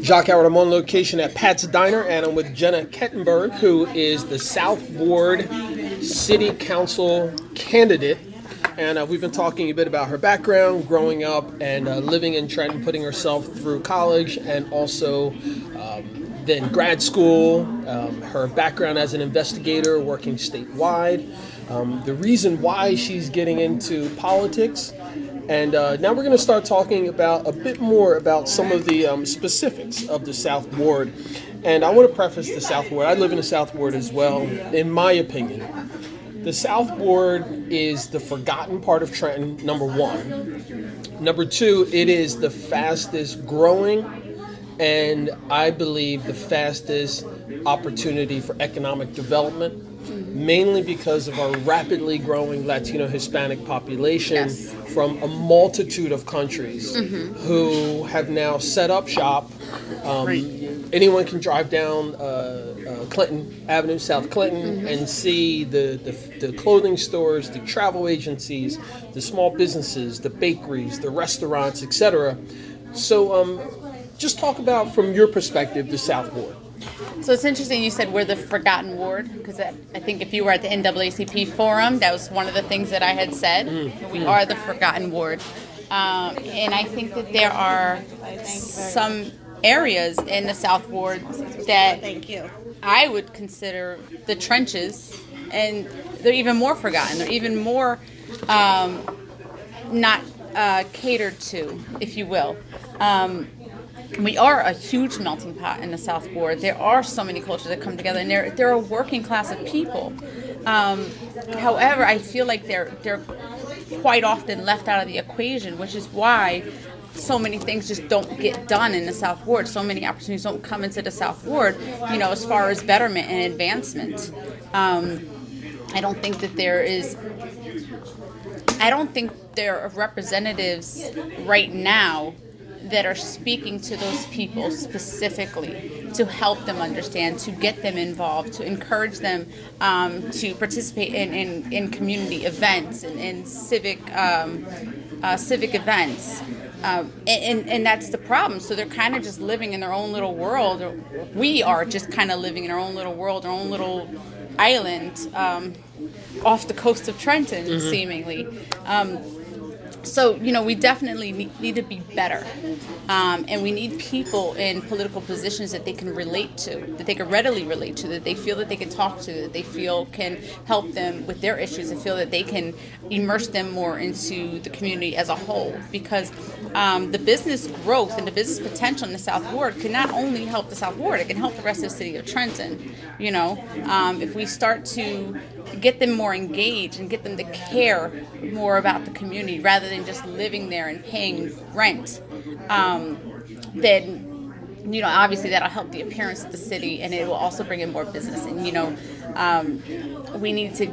Jacque Howard. I'm on location at Pat's Diner, and I'm with Jenna Kettenburg, who is the South Ward City Council candidate. And uh, we've been talking a bit about her background, growing up, and uh, living in Trenton, putting herself through college, and also um, then grad school. Um, her background as an investigator, working statewide. Um, the reason why she's getting into politics and uh, now we're going to start talking about a bit more about some of the um, specifics of the South Ward. And I want to preface the South Ward. I live in the South Ward as well. In my opinion, the South Ward is the forgotten part of Trenton, number one. Number two, it is the fastest growing and I believe the fastest opportunity for economic development mainly because of our rapidly growing Latino Hispanic population Yes. from a multitude of countries Mm-hmm. who have now set up shop. Um, Anyone can drive down uh, uh, Clinton Avenue, South Clinton, Mm-hmm. and see the, the, the clothing stores, the travel agencies, the small businesses, the bakeries, the restaurants, etc. So, um, just talk about from your perspective the South Ward. So it's interesting you said we're the forgotten ward because I I think if you were at the NAACP forum, that was one of the things that I had said. We are the forgotten ward, um, and I think that there are some areas in the South Ward that Thank you. I would consider the trenches, and they're even more forgotten. They're even more um, not uh, catered to, if you will. Um, we are a huge melting pot in the South Ward. There are so many cultures that come together, and they're they're a working class of people. Um, however, I feel like they're they're quite often left out of the equation, which is why so many things just don't get done in the South Ward. So many opportunities don't come into the South Ward, you know, as far as betterment and advancement. Um, I don't think that there is. I don't think there are representatives right now that are speaking to those people specifically to help them understand, to get them involved, to encourage them um, to participate in, in, in community events and in civic um, uh, civic events. Um, and, and, that's the problem. So they're kind of just living in their own little world. We are just kind of living in our own little world, our own little island um, off the coast of Trenton, seemingly. So you know we definitely need, need to be better um, and we need people in political positions that they can relate to that they can readily relate to that they feel that they can talk to that they feel can help them with their issues and feel that they can immerse them more into the community as a whole. Because um, the business growth and the business potential in the south ward can not only help the south ward it can help the rest of the city of trenton you know? Um, if we start to get them more engaged and get them to care more about the community rather than just living there and paying rent, um, then you know obviously that'll help the appearance of the city and it will also bring in more business. And you know um, we need to.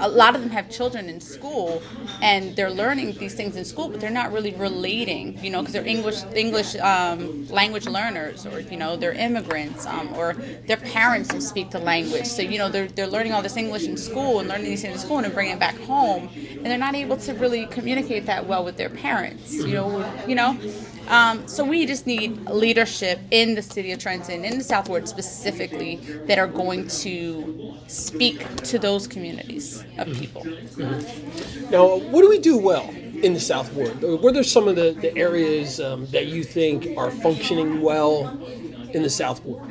A lot of them have children in school, and they're learning these things in school, but they're not really relating. You know, because they're English English um, language learners, or you know, they're immigrants, um, or their parents don't speak the language. So you know, they're they're learning all this English in school and learning these things in school, and bringing it back home, and they're not able to really communicate that well with their parents. You know, you know. Um, so we just need leadership in the city of Trenton, in the South Ward specifically, that are going to speak to those communities of people. Now, what do we do well in the South Ward? What are some of the, the areas um, that you think are functioning well in the South Ward?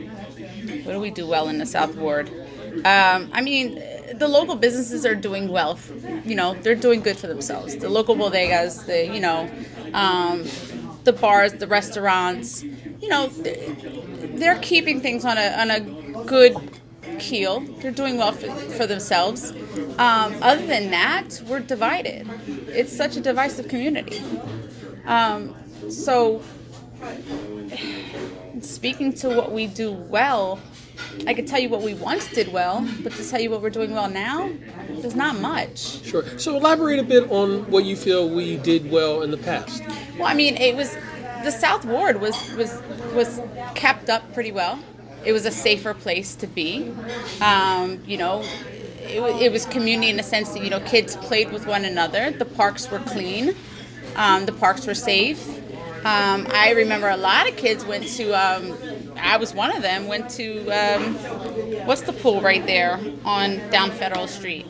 What do we do well in the South Ward? Um, I mean, the local businesses are doing well. You know, they're doing good for themselves. The local bodegas, the you know, um, the bars, the restaurants. You know, they're, keeping things on a on a good keel. They're doing well for, for themselves. Um, other than that, we're divided. It's such a divisive community. Um, so speaking to what we do well, I could tell you what we once did well, but to tell you what we're doing well now, there's not much. Sure. So elaborate a bit on what you feel we did well in the past. Well, I mean, it was the South Ward was was was kept up pretty well. It was a safer place to be. Um, you know, it, it was community in the sense that you know kids played with one another. The parks were clean. Um, the parks were safe. Um, I remember a lot of kids went to. I was one of them. Went to um, what's the pool right there on down Federal Street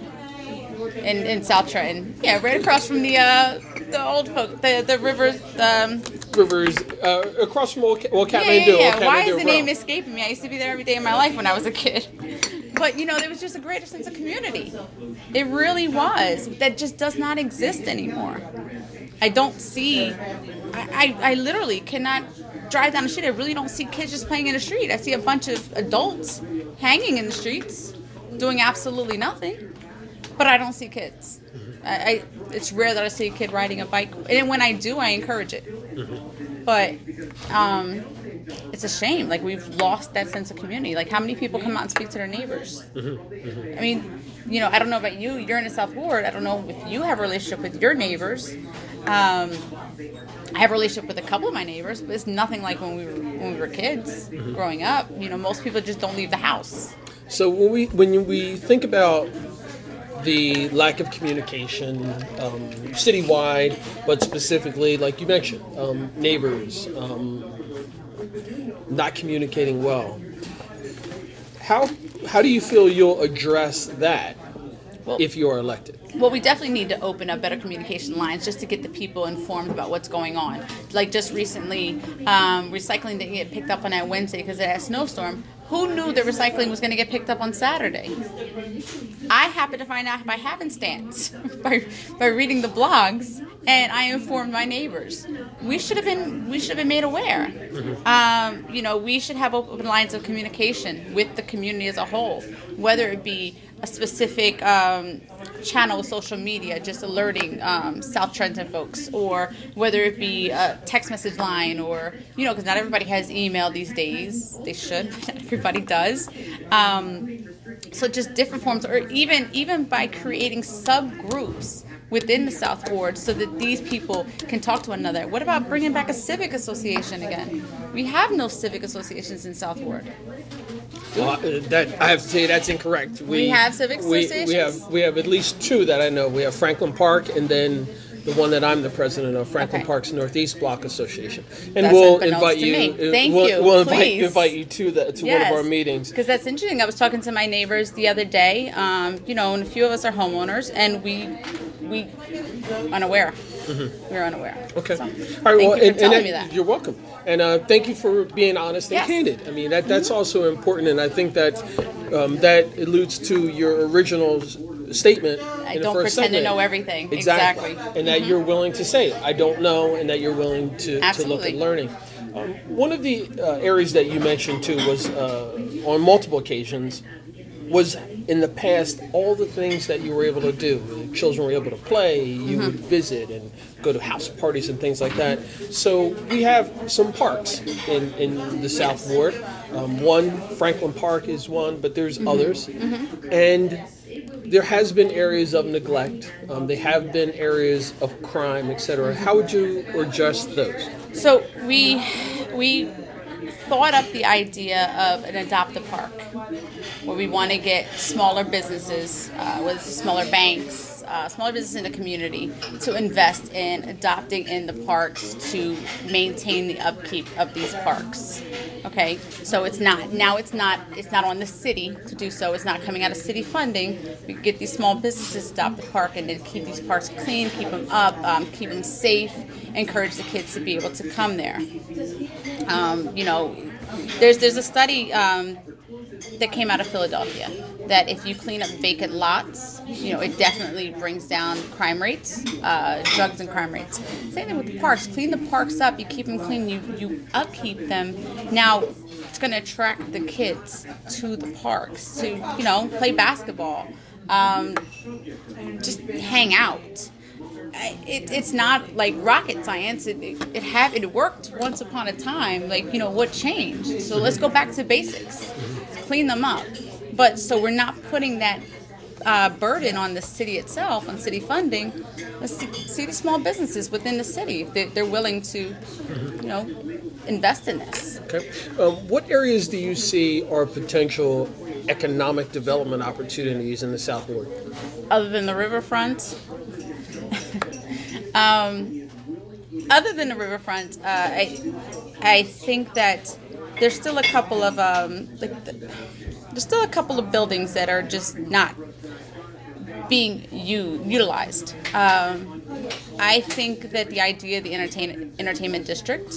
in, in South Trenton? Yeah, right across from the uh, the old folk, the the river. Um, Rivers uh, across from Old, Ca- well, yeah, yeah, yeah. Old Why is the name escaping me? I used to be there every day of my life when I was a kid. But you know, there was just a greater sense of community. It really was. That just does not exist anymore. I don't see. I, I, I literally cannot drive down the street. I really don't see kids just playing in the street. I see a bunch of adults hanging in the streets, doing absolutely nothing. But I don't see kids. I, I it's rare that I see a kid riding a bike, and when I do, I encourage it. But um, it's a shame. Like we've lost that sense of community. Like how many people come out and speak to their neighbors? I mean, you know, I don't know about you. You're in the South Ward. I don't know if you have a relationship with your neighbors. Um, I have a relationship with a couple of my neighbors, but it's nothing like when we were when we were kids growing up. You know, most people just don't leave the house. So when we when we think about the lack of communication um, citywide, but specifically, like you mentioned, um, neighbors um, not communicating well. How how do you feel you'll address that Well- if you are elected? Well, we definitely need to open up better communication lines just to get the people informed about what's going on. Like just recently, um, recycling didn't get picked up on that Wednesday because of that snowstorm. Who knew that recycling was going to get picked up on Saturday? I happened to find out by happenstance, by, by reading the blogs, and I informed my neighbors. We should have been we should have been made aware. Um, you know, we should have open lines of communication with the community as a whole, whether it be a specific um, channel social media, just alerting um, South Trenton folks, or whether it be a text message line, or you know, because not everybody has email these days. They should, everybody does. Um, so just different forms, or even even by creating subgroups within the South Ward, so that these people can talk to one another. What about bringing back a civic association again? We have no civic associations in South Ward. Well, uh, that I have to say that's incorrect. We have civic we, we have we have at least two that I know. We have Franklin Park, and then the one that I'm the president of, Franklin Okay. Parks Northeast Block Association. And That's we'll invite you. uh, Thank we'll, you. We'll invite, invite you to the to one of our meetings. Because that's interesting. I was talking to my neighbors the other day. Um, you know, and a few of us are homeowners, and we we unaware. We're unaware. Mm-hmm. Okay. So, All right. well, you and, and that- me that. you're welcome. And uh, thank you for being honest and Yes. Mm-hmm. candid. I mean, that that's also important, and I think that um, that alludes to your original statement. I don't pretend to know everything. Exactly. Exactly. Mm-hmm. And that you're willing to say, I don't know, and that you're willing to, to look at learning. Um, one of the uh, areas that you mentioned too was uh, on multiple occasions was in the past all the things that you were able to do. Children were able to play, you would Mm-hmm. visit and go to house parties and things like that. So we have some parks in, in the South Ward. Um, one, Franklin Park is one, but there's Mm-hmm. others. And there has been areas of neglect. Um, there have been areas of crime, etc. How would you address those? So we we thought up the idea of an adopt a park, where we want to get smaller businesses, uh, smaller banks, uh, smaller businesses in the community, to invest in adopting in the parks to maintain the upkeep of these parks. Okay, so it's not now it's not it's not on the city to do so. It's not coming out of city funding. We get these small businesses to adopt the park and then keep these parks clean, keep them up, um, keep them safe, encourage the kids to be able to come there. Um, you know, there's there's a study um, that came out of Philadelphia that if you clean up vacant lots, you know, it definitely brings down crime rates, uh, drugs and crime rates. Same thing with the parks. Clean the parks up. You keep them clean. You you upkeep them. Now it's going to attract the kids to the parks to you know play basketball, um, just hang out. It, it's not like rocket science. It, it, it have it worked once upon a time. Like you know what changed. So let's go back to basics, clean them up. But so we're not putting that uh, burden on the city itself, on city funding. Let's see, see the small businesses within the city if they, they're willing to, you know, invest in this. Okay. Um, what areas do you see are potential economic development opportunities in the South Ward? other than the riverfront. um, other than the riverfront, uh, I I think that there's still a couple of um, like the, there's still a couple of buildings that are just not being u- utilized. Um, I think that the idea of the entertain- entertainment district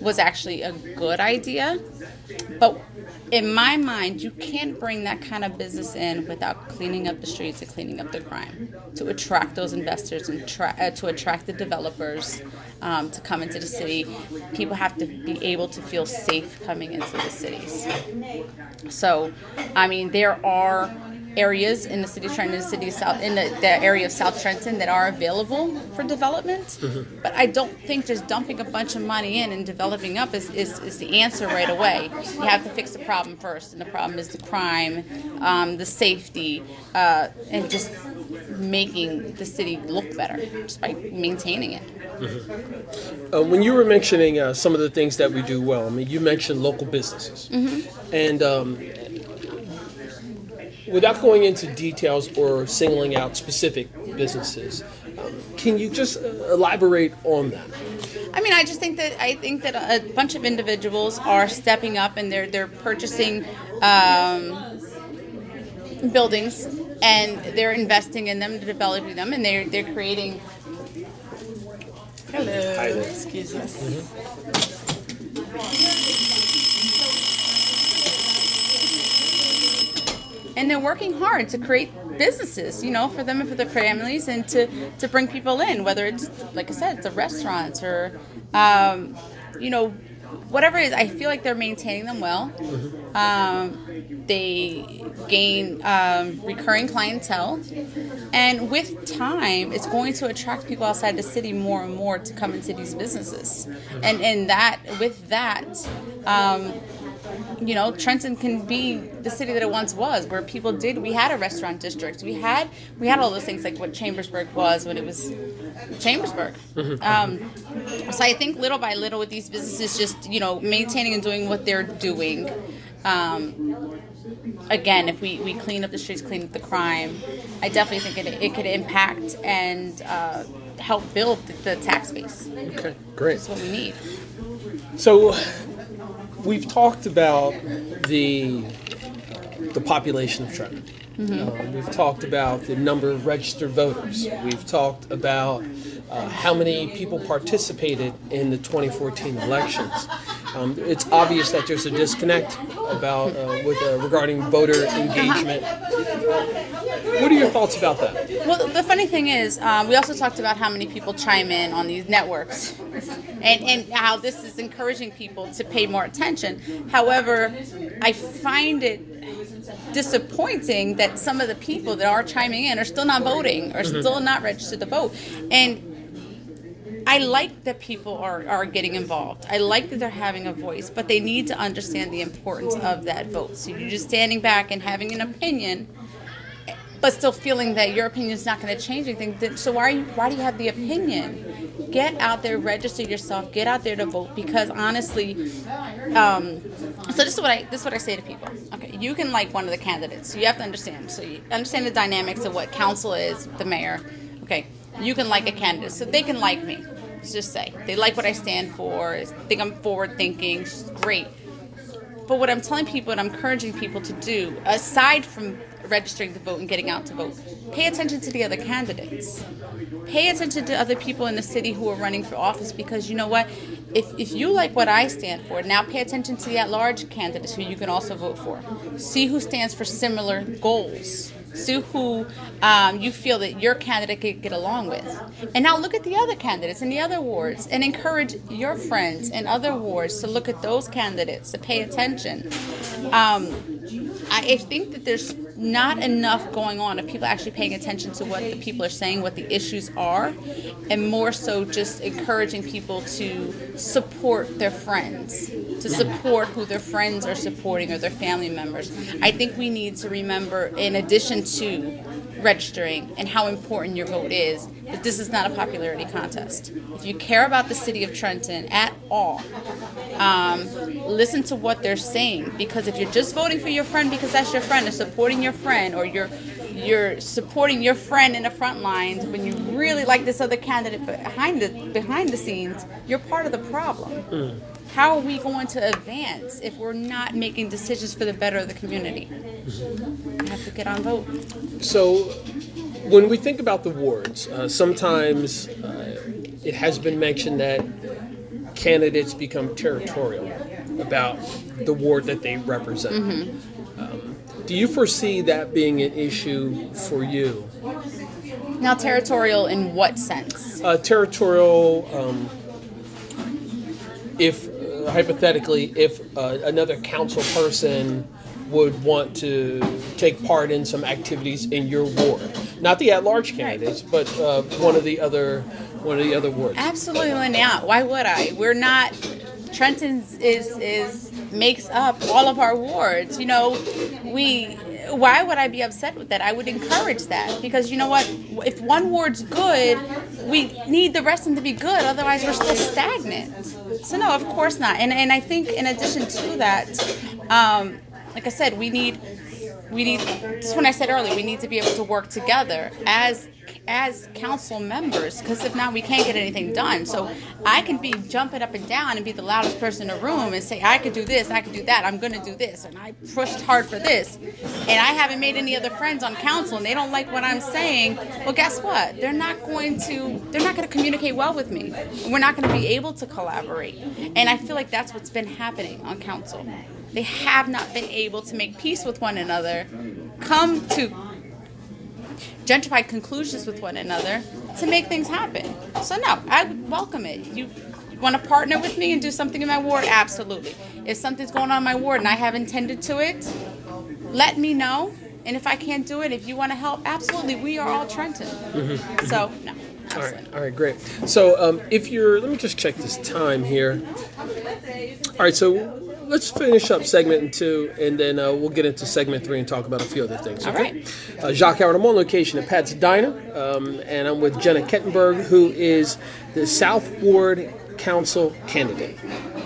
was actually a good idea, but in my mind, you can't bring that kind of business in without cleaning up the streets and cleaning up the crime to attract those investors and tra- uh, to attract the developers um, to come into the city. People have to be able to feel safe coming into the cities. So, I mean, there are areas in the city of Trenton, the city of South, in the, the area of South Trenton that are available for development. Mm-hmm. But I don't think just dumping a bunch of money in and developing up is, is, is the answer right away. You have to fix the problem first, and the problem is the crime, um, the safety, uh, and just making the city look better just by maintaining it. Mm-hmm. Uh, when you were mentioning uh, some of the things that we do well, I mean, you mentioned local businesses, mm-hmm. and um, without going into details or singling out specific businesses, um, can you just uh, elaborate on that? I mean, I just think that I think that a bunch of individuals are stepping up and they're they're purchasing um, buildings and they're investing in them, to developing them, and they're they're creating. Hello. Excuse us. Mm-hmm. And they're working hard to create businesses, you know, for them and for their families, and to to bring people in. Whether it's like I said, it's a restaurant or, um, you know, whatever it is. I feel like they're maintaining them well. Um, they gain um, recurring clientele, and with time, it's going to attract people outside the city more and more to come into these businesses. And and that with that. You know, Trenton can be the city that it once was, where people did. We had a restaurant district. We had we had all those things like what Chambersburg was when it was Chambersburg. Mm-hmm. Um, so I think little by little with these businesses, just you know, maintaining and doing what they're doing. Um, again, if we, we clean up the streets, clean up the crime, I definitely think it, it could impact and uh, help build the, the tax base. Okay, great. That's what we need. So we've talked about the the population of Trenton. Mm-hmm. Uh, we've talked about the number of registered voters. We've talked about uh, how many people participated in the 2014 elections. Um, it's obvious that there's a disconnect about uh, with uh, regarding voter engagement. What are your thoughts about that? Well, the funny thing is, um, we also talked about how many people chime in on these networks, and and how this is encouraging people to pay more attention. However, I find it disappointing that some of the people that are chiming in are still not voting or mm-hmm. still not registered to vote, and I like that people are, are getting involved. I like that they're having a voice, but they need to understand the importance of that vote. So you're just standing back and having an opinion, but still feeling that your opinion is not going to change anything. So why you, why do you have the opinion? Get out there, register yourself, get out there to vote. Because honestly, um, so this is what I this is what I say to people. Okay, you can like one of the candidates. You have to understand. So you understand the dynamics of what council is, the mayor. Okay, you can like a candidate, so they can like me Let's just say. They like what I stand for, think I'm forward thinking, great. But what I'm telling people and I'm encouraging people to do, aside from registering to vote and getting out to vote, pay attention to the other candidates. Pay attention to other people in the city who are running for office because you know what? If, if you like what I stand for, now pay attention to the at large candidates who you can also vote for. See who stands for similar goals See who um, you feel that your candidate could get along with. And now look at the other candidates in the other wards and encourage your friends in other wards to look at those candidates, to pay attention. Um, I think that there's not enough going on of people actually paying attention to what the people are saying, what the issues are, and more so just encouraging people to support their friends, to support who their friends are supporting or their family members. I think we need to remember, in addition to registering and how important your vote is, that this is not a popularity contest. If you care about the city of Trenton at all, um, listen to what they're saying because if you're just voting for your friend because that's your friend or supporting your friend or you're you're supporting your friend in the front lines when you really like this other candidate behind the behind the scenes, you're part of the problem. How are we going to advance if we're not making decisions for the better of the community? We have to get on vote. So, when we think about the wards, uh, sometimes uh, it has been mentioned that candidates become territorial about the ward that they represent. Um, do you foresee that being an issue for you? Now, territorial in what sense? Uh, territorial, um, if uh, hypothetically, if uh, another council person would want to take part in some activities in your ward, not the at-large candidates, but uh, one of the other one of the other wards. Absolutely not. Why would I? We're not. Trenton is is makes up all of our wards. You know, we. Why would I be upset with that? I would encourage that because you know what? If one ward's good, we need the rest of them to be good. Otherwise, we're still stagnant. So no, of course not. And and I think in addition to that, um, like I said, we need we need just when I said earlier, we need to be able to work together as as council members because if not we can't get anything done. So i can be jumping up and down and be the loudest person in the room and say i could do this i could do that i'm going to do this. And i pushed hard for this. And i haven't made any other friends on council and they don't like what i'm saying. Well guess what? They're not going to they're not going to communicate well with me. We're not going to be able to collaborate. And i feel like that's what's been happening on council. They have not been able to make peace with one another come to gentrified conclusions with one another to make things happen. So no, I welcome it. You want to partner with me and do something in my ward? Absolutely. If something's going on in my ward and I have intended to it, let me know. And if I can't do it, if you want to help, absolutely. We are all Trenton. Mm-hmm. So no. All right, all right, great. So, um, if you're, let me just check this time here. All right, so let's finish up segment two, and then uh, we'll get into segment three and talk about a few other things. All Okay? right. Uh, Jacque Howard, I'm on location at Pat's Diner, um, and I'm with Jenna Kettenburg, who is the South Ward Council candidate.